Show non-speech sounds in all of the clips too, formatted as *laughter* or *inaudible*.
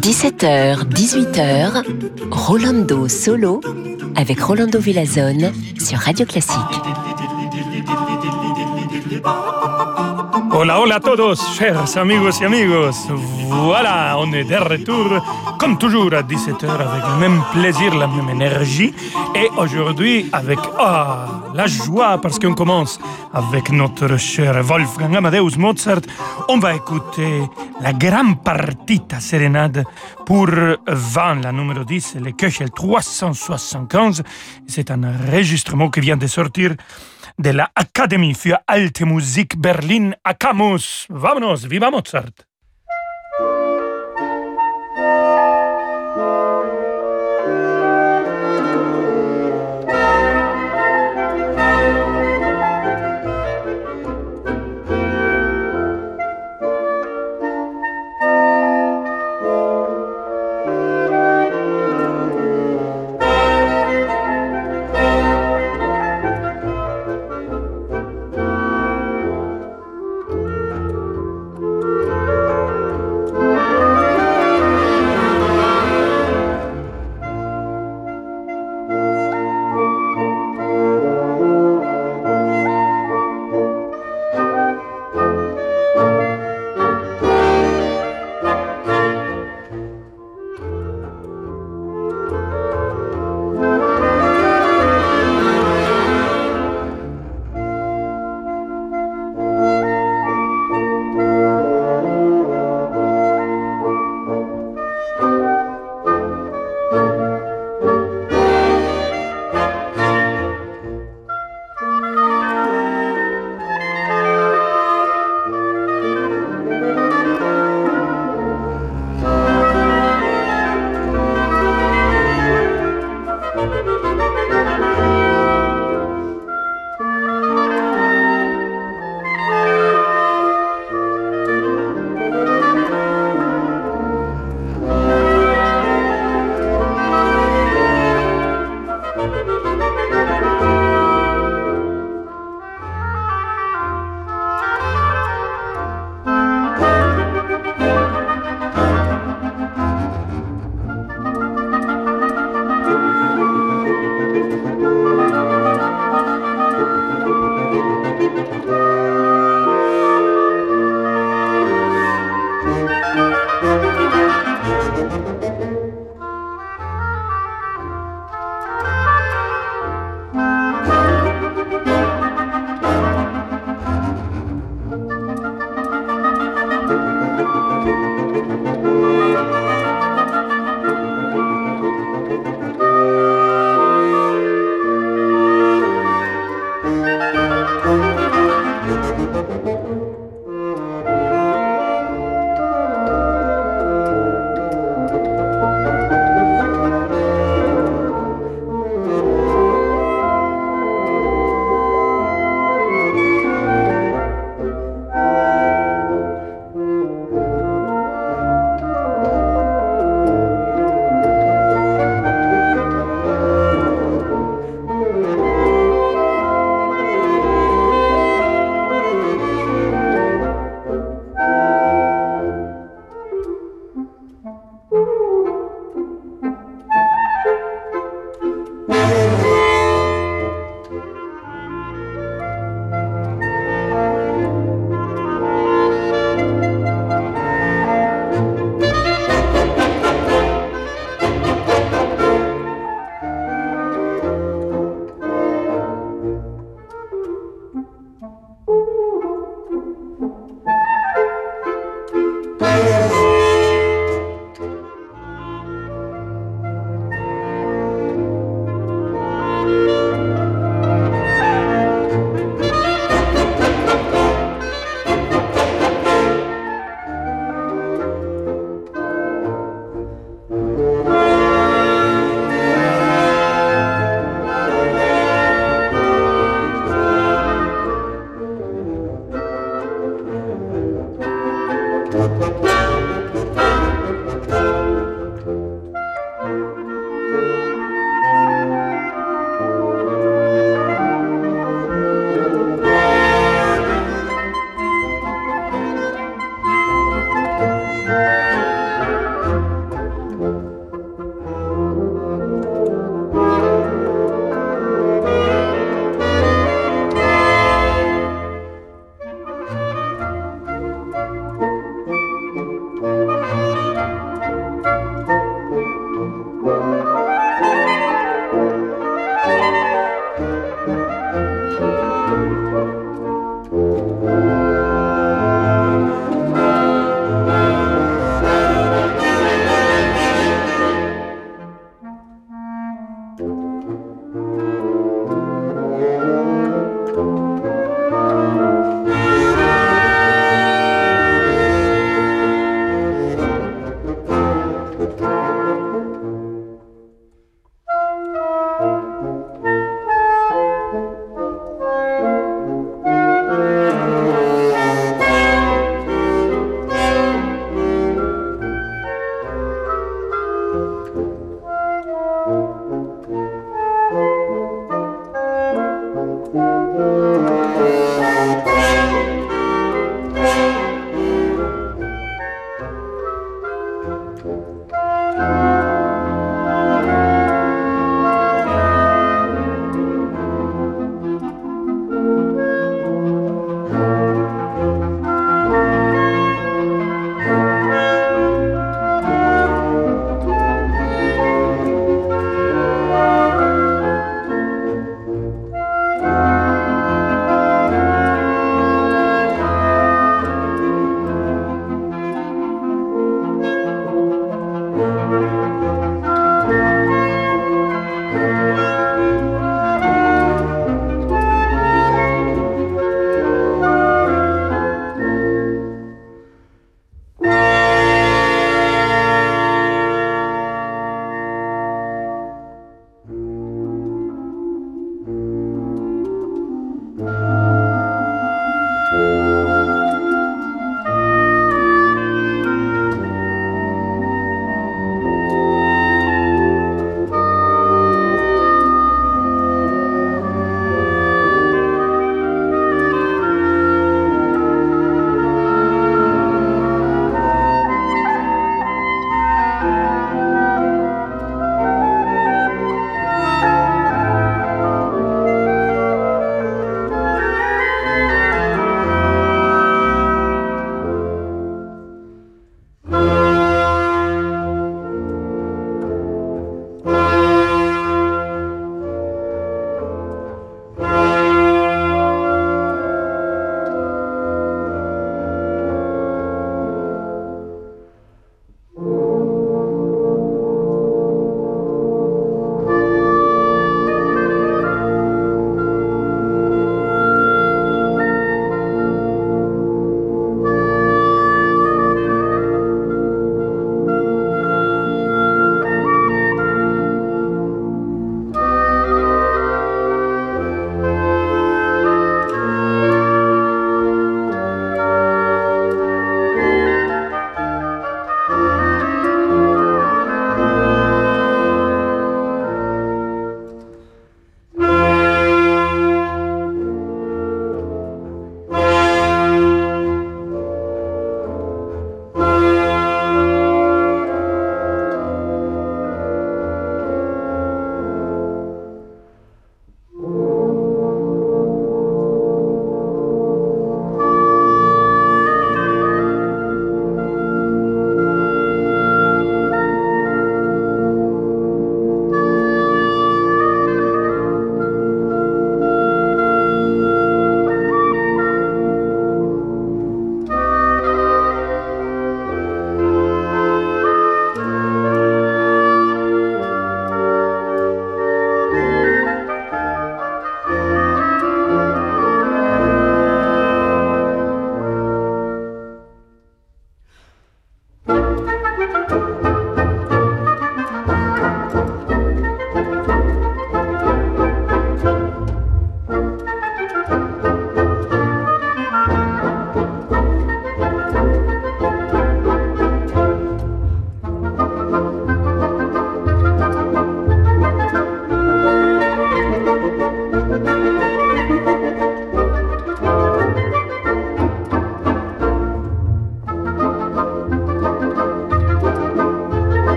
17h, 18h, Rolando Solo avec Rolando Villazone sur Radio Classique. Hola, hola a todos, chers amigos y amigos. Voilà, on est de retour, comme toujours à 17h, avec le même plaisir, la même énergie. Et aujourd'hui, avec ah, la joie, parce qu'on commence avec notre cher Wolfgang Amadeus Mozart, on va écouter la grande partita sérénade pour 20, la numéro 10, le Köchel 375. C'est un enregistrement qui vient de sortir de la Académie für Alte Musik Berlin Akamus. Vámonos, viva Mozart!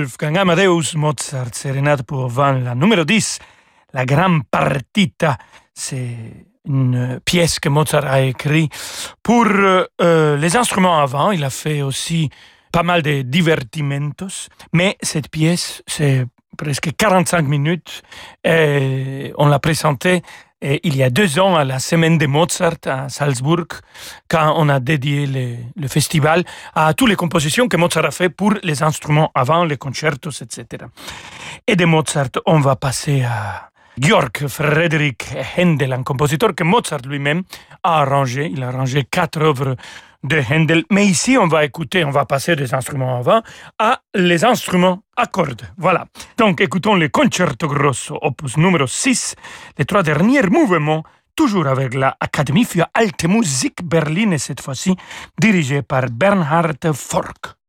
Wolfgang Amadeus Mozart, sérénade pour Van, la numéro 10, la Grande Partita. C'est une pièce que Mozart a écrite pour euh, les instruments avant. Il a fait aussi pas mal de divertimentos, mais cette pièce, c'est presque 45 minutes et on l'a présentée il y a deux ans, à la semaine de Mozart à Salzbourg, quand on a dédié le, festival à toutes les compositions que Mozart a fait pour les instruments avant, les concertos, etc. Et de Mozart, on va passer à Georg Friedrich Händel, un compositeur que Mozart lui-même a arrangé. Il a arrangé quatre œuvres de Handel. Mais ici, on va écouter, on va passer des instruments avant à les instruments à cordes. Voilà. Donc, écoutons le Concerto Grosso, opus numéro 6, les trois derniers mouvements, toujours avec la Académie für Alte Musik Berlin, et cette fois-ci dirigée par Bernhard Fork.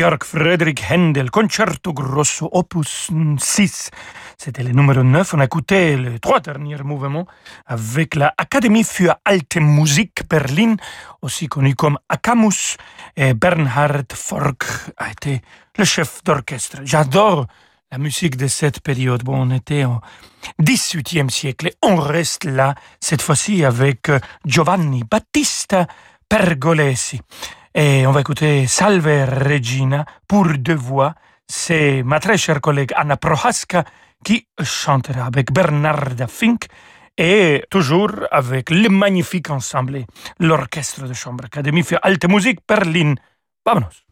Georg Friedrich Händel, Concerto Grosso, opus 6. C'était le numéro 9. On a écouté les trois derniers mouvements avec la Académie für Alte Musik Berlin, aussi connue comme Akamus. Et Bernhard Fork a été le chef d'orchestre. J'adore la musique de cette période. Bon, on était au XVIIIe siècle et on reste là, cette fois-ci avec Giovanni Battista Pergolesi. Et on va écouter Salve Regina pour deux voix. C'est ma très chère collègue Anna Prohaska qui chantera avec Bernarda Fink et toujours avec le magnifique ensemble, l'Orchestre de Chambre Académie für Alte Musik Berlin. Vámonos.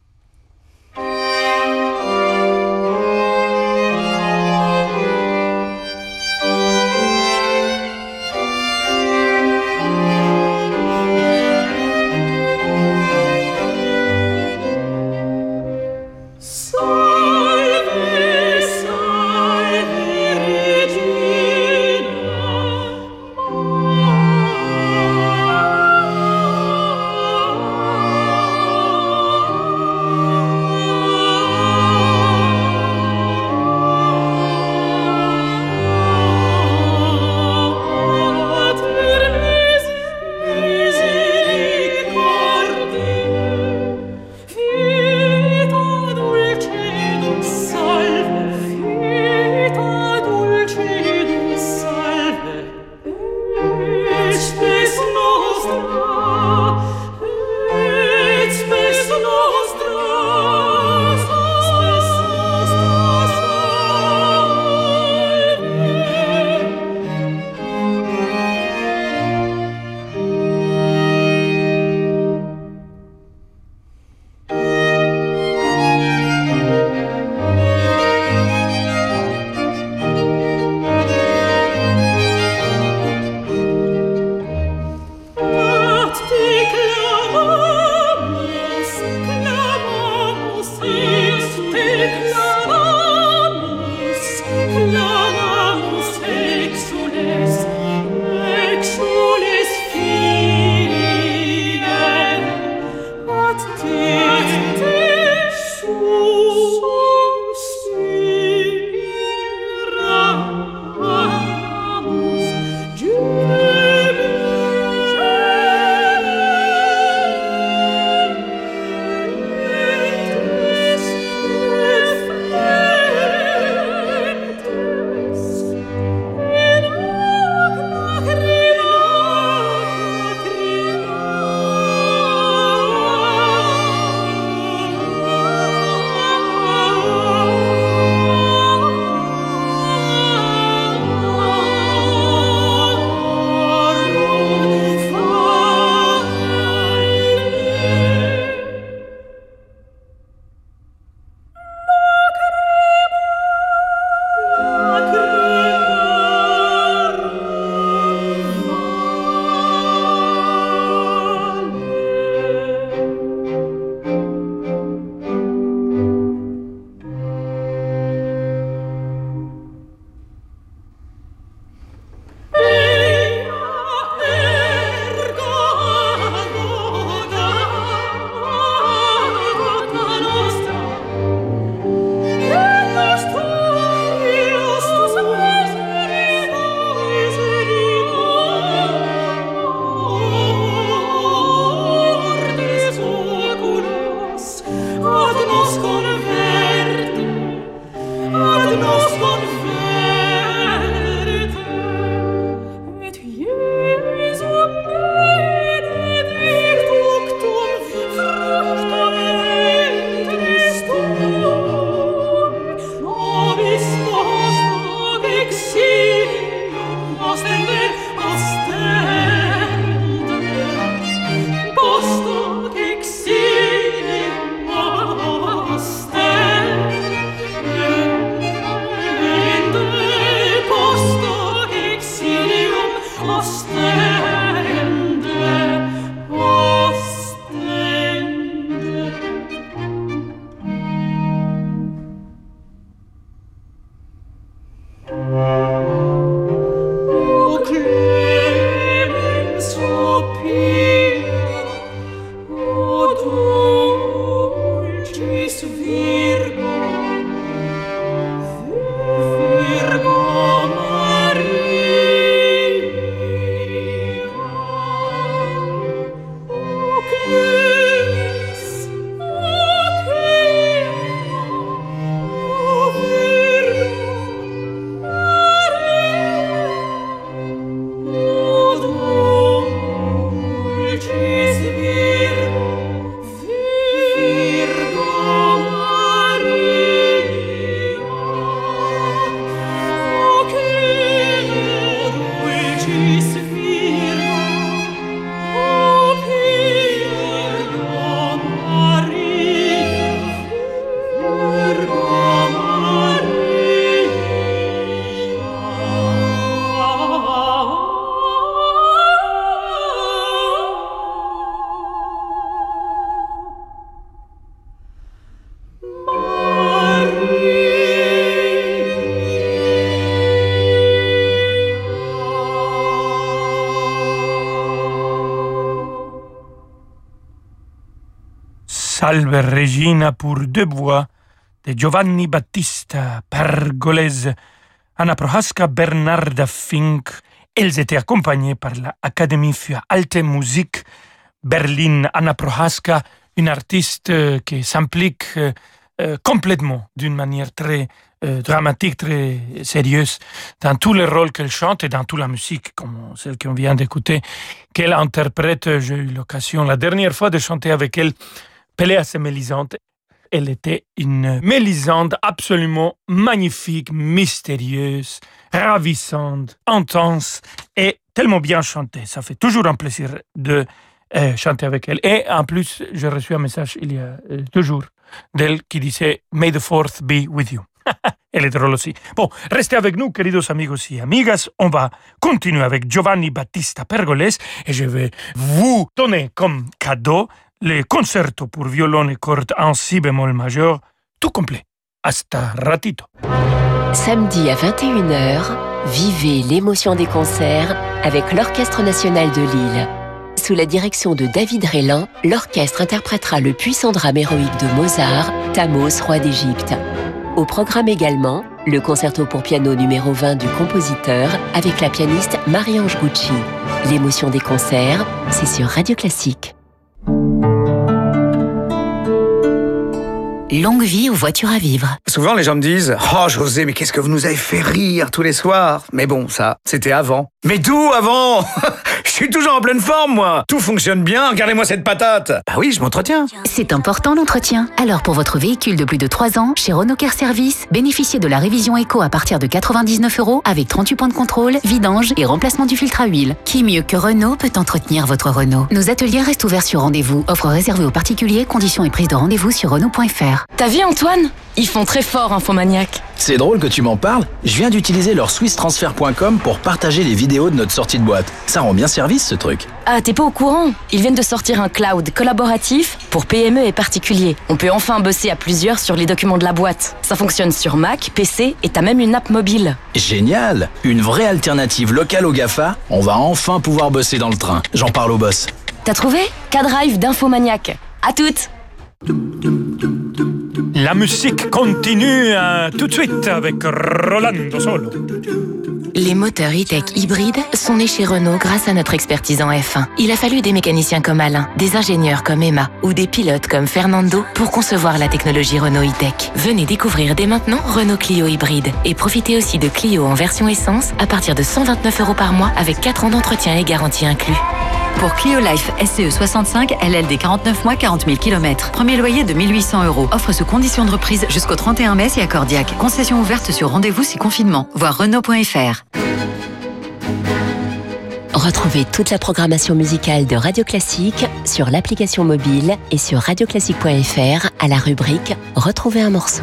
Salve Regina pour deux voix de Giovanni Battista Pergolese, Anna Prohaska, Bernarda Fink. Elles étaient accompagnées par la Académie für Alte Musik Berlin. Anna Prohaska, une artiste euh, qui s'implique euh, euh, complètement d'une manière très dramatique, très sérieuse dans tous les rôles qu'elle chante et dans toute la musique, comme celle qu'on vient d'écouter, qu'elle interprète. J'ai eu l'occasion la dernière fois de chanter avec elle Et Mélisande. Elle était une Mélisande absolument magnifique, mystérieuse, ravissante, intense et tellement bien chantée. Ça fait toujours un plaisir de euh, chanter avec elle. Et en plus, j'ai reçu un message il y a euh, deux jours d'elle qui disait May the fourth be with you. *laughs* Elle est drôle aussi. Bon, restez avec nous, queridos amigos y amigas. On va continuer avec Giovanni Battista Pergoles et je vais vous donner comme cadeau les concertos pour violon et cordes en si bémol majeur, tout complet. Hasta ratito. Samedi à 21h, vivez l'émotion des concerts avec l'Orchestre national de Lille. Sous la direction de David Rélan, l'orchestre interprétera le puissant drame héroïque de Mozart, Thamos, roi d'Égypte. Au programme également, le concerto pour piano numéro 20 du compositeur avec la pianiste Marie-Ange Gucci. L'émotion des concerts, c'est sur Radio Classique. Longue vie aux voitures à vivre. Souvent, les gens me disent Oh, José, mais qu'est-ce que vous nous avez fait rire tous les soirs Mais bon, ça, c'était avant. Mais d'où avant *laughs* Je suis toujours en pleine forme, moi Tout fonctionne bien, regardez-moi cette patate Bah oui, je m'entretiens C'est important l'entretien. Alors, pour votre véhicule de plus de 3 ans, chez Renault Care Service, bénéficiez de la révision éco à partir de 99 euros avec 38 points de contrôle, vidange et remplacement du filtre à huile. Qui mieux que Renault peut entretenir votre Renault? Nos ateliers restent ouverts sur rendez-vous. Offre réservée aux particuliers, conditions et prise de rendez-vous sur Renault.fr. T'as vu Antoine? Ils font très fort Infomaniac. C'est drôle que tu m'en parles. Je viens d'utiliser leur swisstransfer.com pour partager les vidéos de notre sortie de boîte. Ça rend bien service ce truc. Ah, t'es pas au courant? Ils viennent de sortir un cloud collaboratif pour PME et particuliers. On peut enfin bosser à plusieurs sur les documents de la boîte. Ça fonctionne sur Mac, PC et t'as même une app mobile. Génial Une vraie alternative locale au GAFA. On va enfin pouvoir bosser dans le train. J'en parle au boss. T'as trouvé? K-Drive d'Infomaniac. À toutes La musique continue euh, tout de suite avec Rolando Solo. Les moteurs e-tech hybrides sont nés chez Renault grâce à notre expertise en F1. Il a fallu des mécaniciens comme Alain, des ingénieurs comme Emma ou des pilotes comme Fernando pour concevoir la technologie Renault e-tech. Venez découvrir dès maintenant Renault Clio hybride et profitez aussi de Clio en version essence à partir de 129 euros par mois avec 4 ans d'entretien et garantie inclus. Pour Clio Life SCE 65, LLD 49 mois, 40 000 km. Premier loyer de 1800 euros. Offre sous conditions de reprise jusqu'au 31 mai à Cordiac. Concession ouverte sur rendez-vous si confinement. Voir Renault.fr. Retrouvez toute la programmation musicale de Radio Classique sur l'application mobile et sur radioclassique.fr à la rubrique Retrouver un morceau.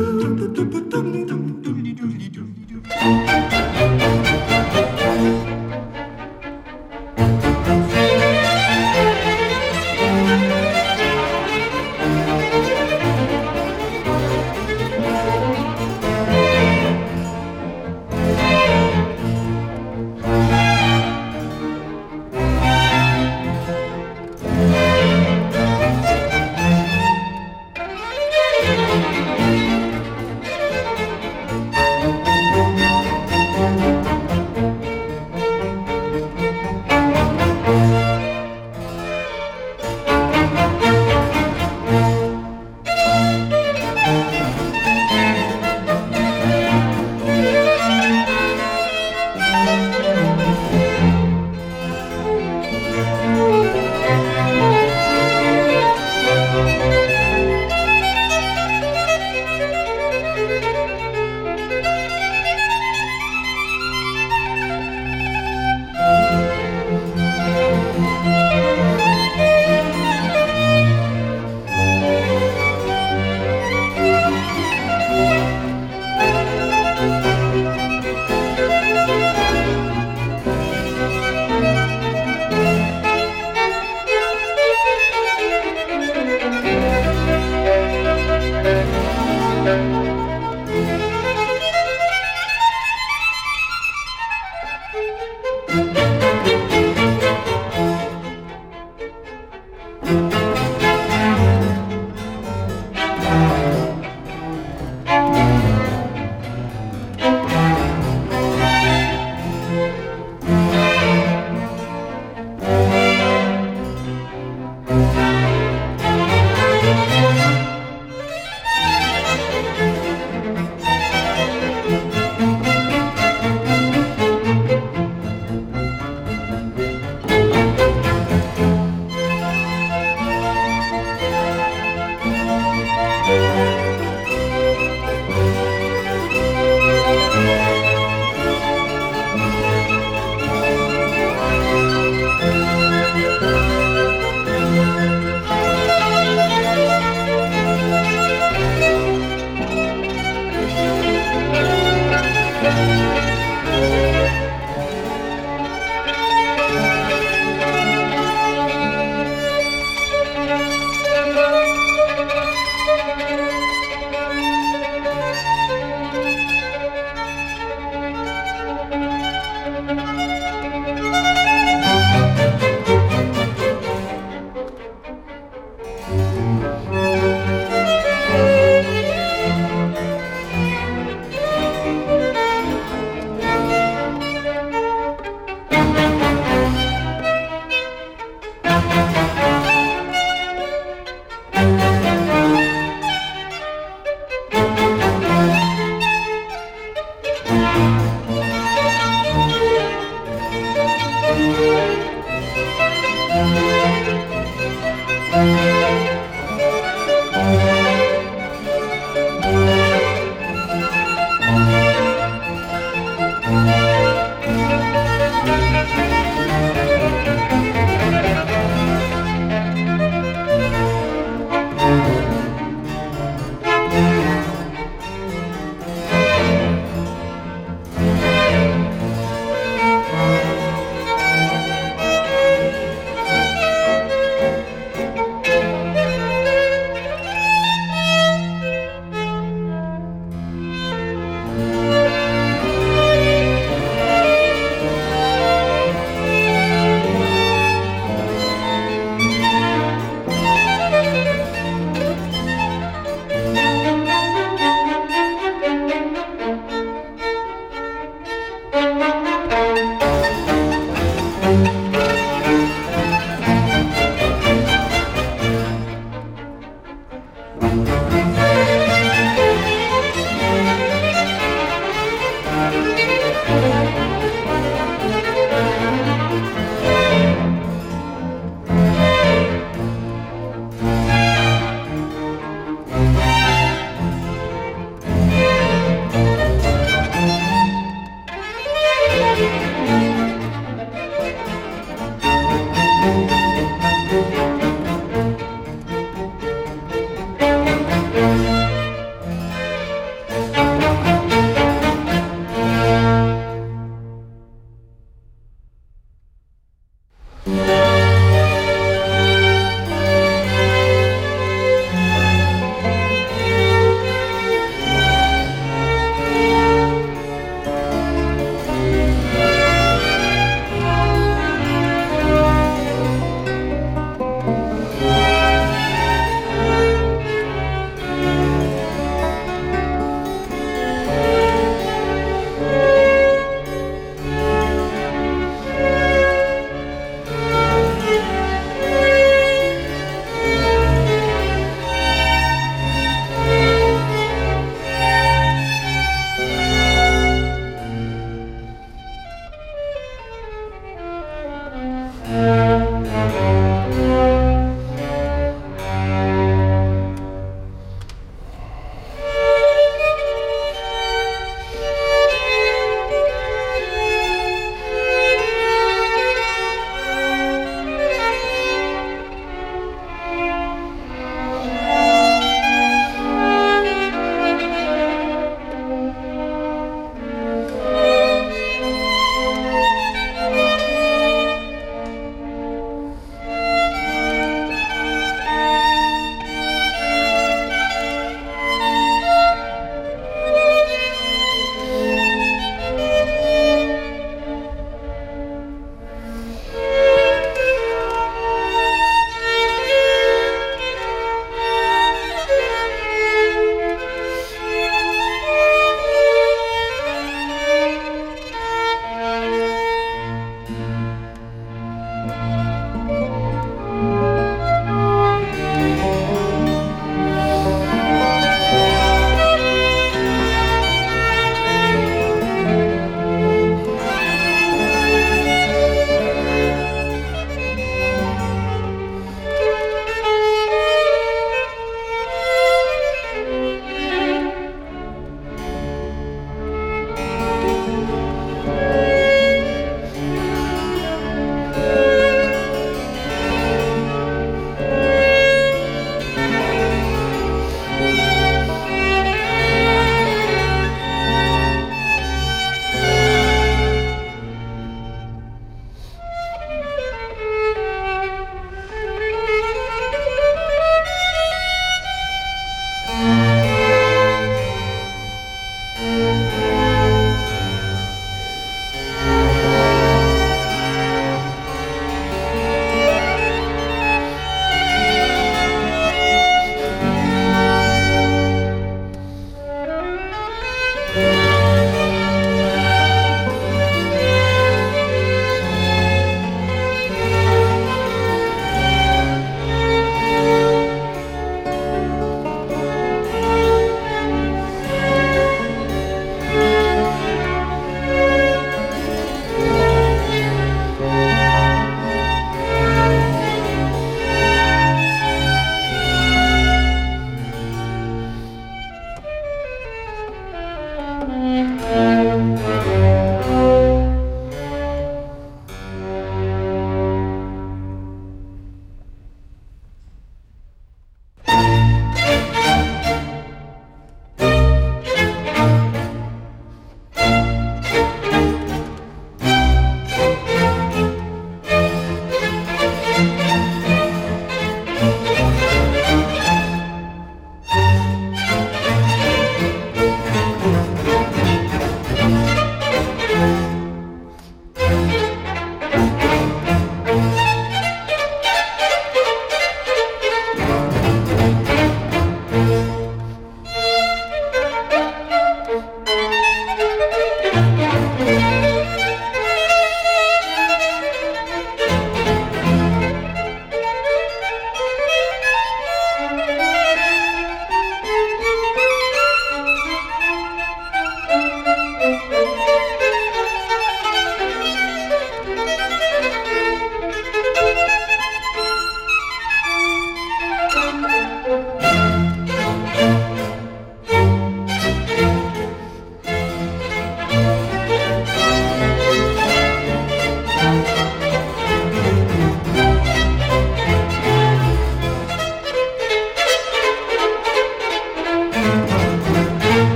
Música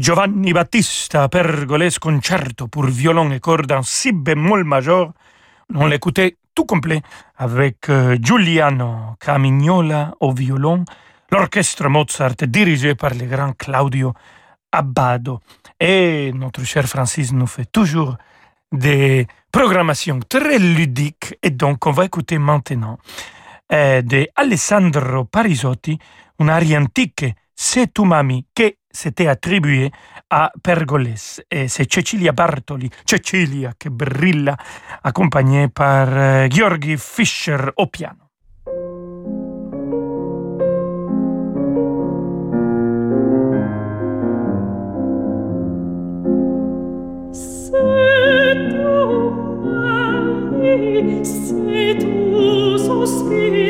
Giovanni Battista Pergolès concerto pour violon et cordes en si bémol majeur. On l'écoutait tout complet avec euh, Giuliano Camignola au violon, l'orchestre Mozart dirigé par le grand Claudio Abbado. Et notre cher Francis nous fait toujours des programmations très ludiques et donc on va écouter maintenant euh, de Alessandro Parisotti, une aria antique, C'est tu mami, che s'était attribué à Pergolès. Et c'est Cecilia Bartoli, Cecilia, che brilla, accompagnée par euh, Georgi Fischer au piano. Se tu sospiri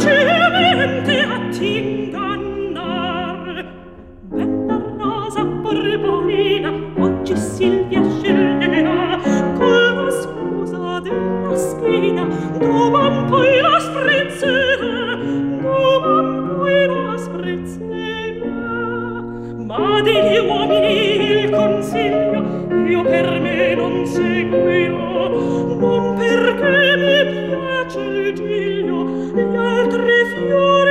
dolcemente a ti bella rosa borbolina oggi Silvia sceglierà. Con la scusa della spina doman poi la sprezzerà doman poi la sprezzerà ma degli uomini il consiglio io per me non seguirò non perché mi piace cieli giglio gli altri fiori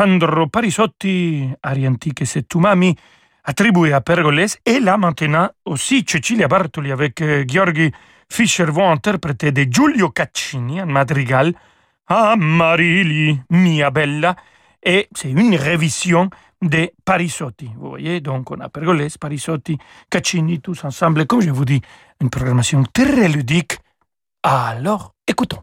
Alessandro Parisotti, arie antiche tu mami, attribué à Pergolès, et là maintenant aussi Cecilia Bartoli avec euh, Georgi Fischer vont interpréter de Giulio Caccini, un madrigal, Amarili, mia bella, et c'est une révision de Parisotti. Vous voyez, donc on a Pergolès, Parisotti, Caccini, tous ensemble. Comme je vous dis, une programmation très ludique. Alors, écoutons.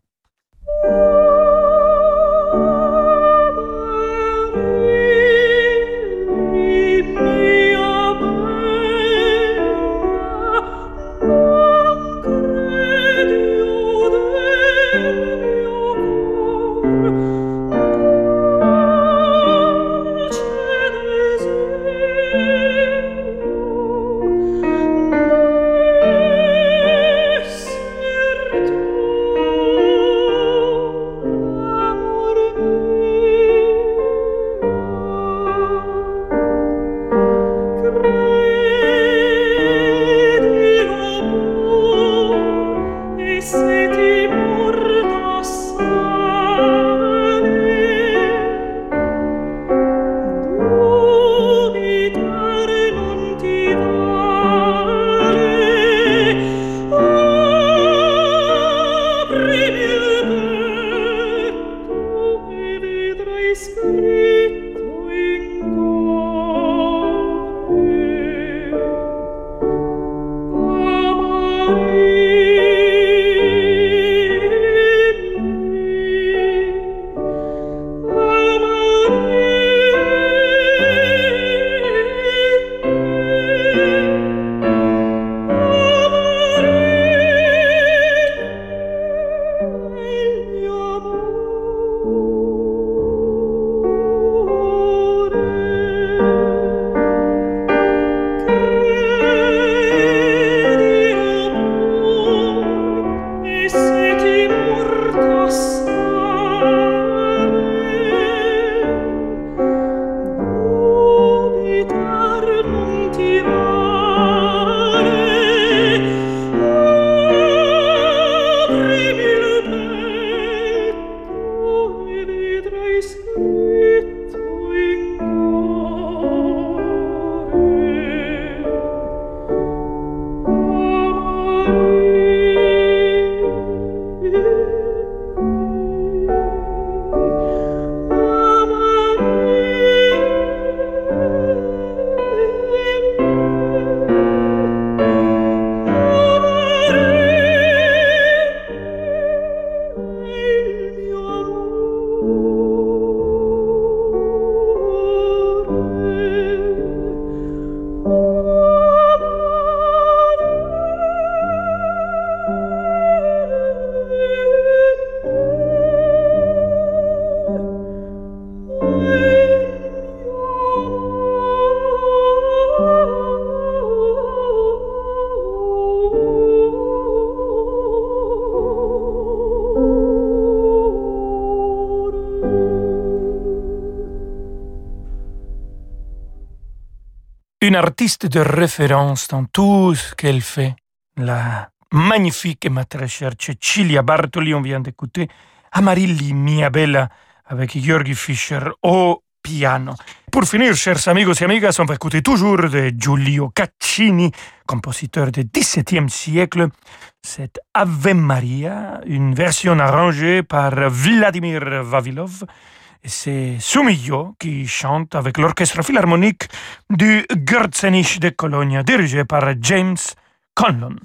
Artiste de référence dans tout ce qu'elle fait. La magnifique et ma très chère Cecilia Bartoli, on vient d'écouter Amarilli Mia Bella avec Georgi Fischer au piano. Pour finir, chers amigos et amigas, on va écouter toujours de Giulio Caccini, compositeur du XVIIe siècle, cette Ave Maria, une version arrangée par Vladimir Vavilov. C'est Sumillo qui chante avec l'orchestre philharmonique du Gürzenich de Cologne, dirigé par James Conlon.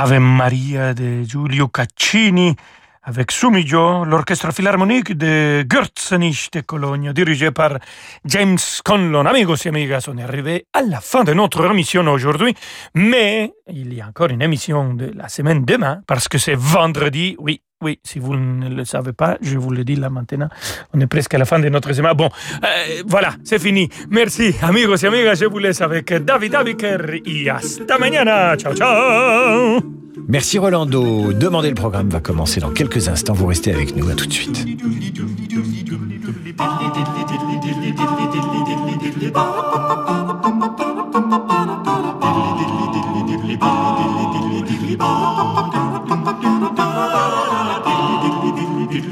Ave Maria de Giulio Caccini avec Sumijo, l'orchestre philharmonique de Gürzenich de Cologne, dirigé par James Conlon. Amigos et amigas, on est arrivé à la fin de notre émission aujourd'hui, mais il y a encore une émission de la semaine demain, parce que c'est vendredi, oui, oui, si vous ne le savez pas, je vous le dis là maintenant. On est presque à la fin de notre semaine. Bon, euh, voilà, c'est fini. Merci, amigos et amigas. Je vous laisse avec David Abiker et hasta mañana. Ciao, ciao. Merci Rolando. Demandez le programme va commencer dans quelques instants. Vous restez avec nous. À tout de suite. *laughs*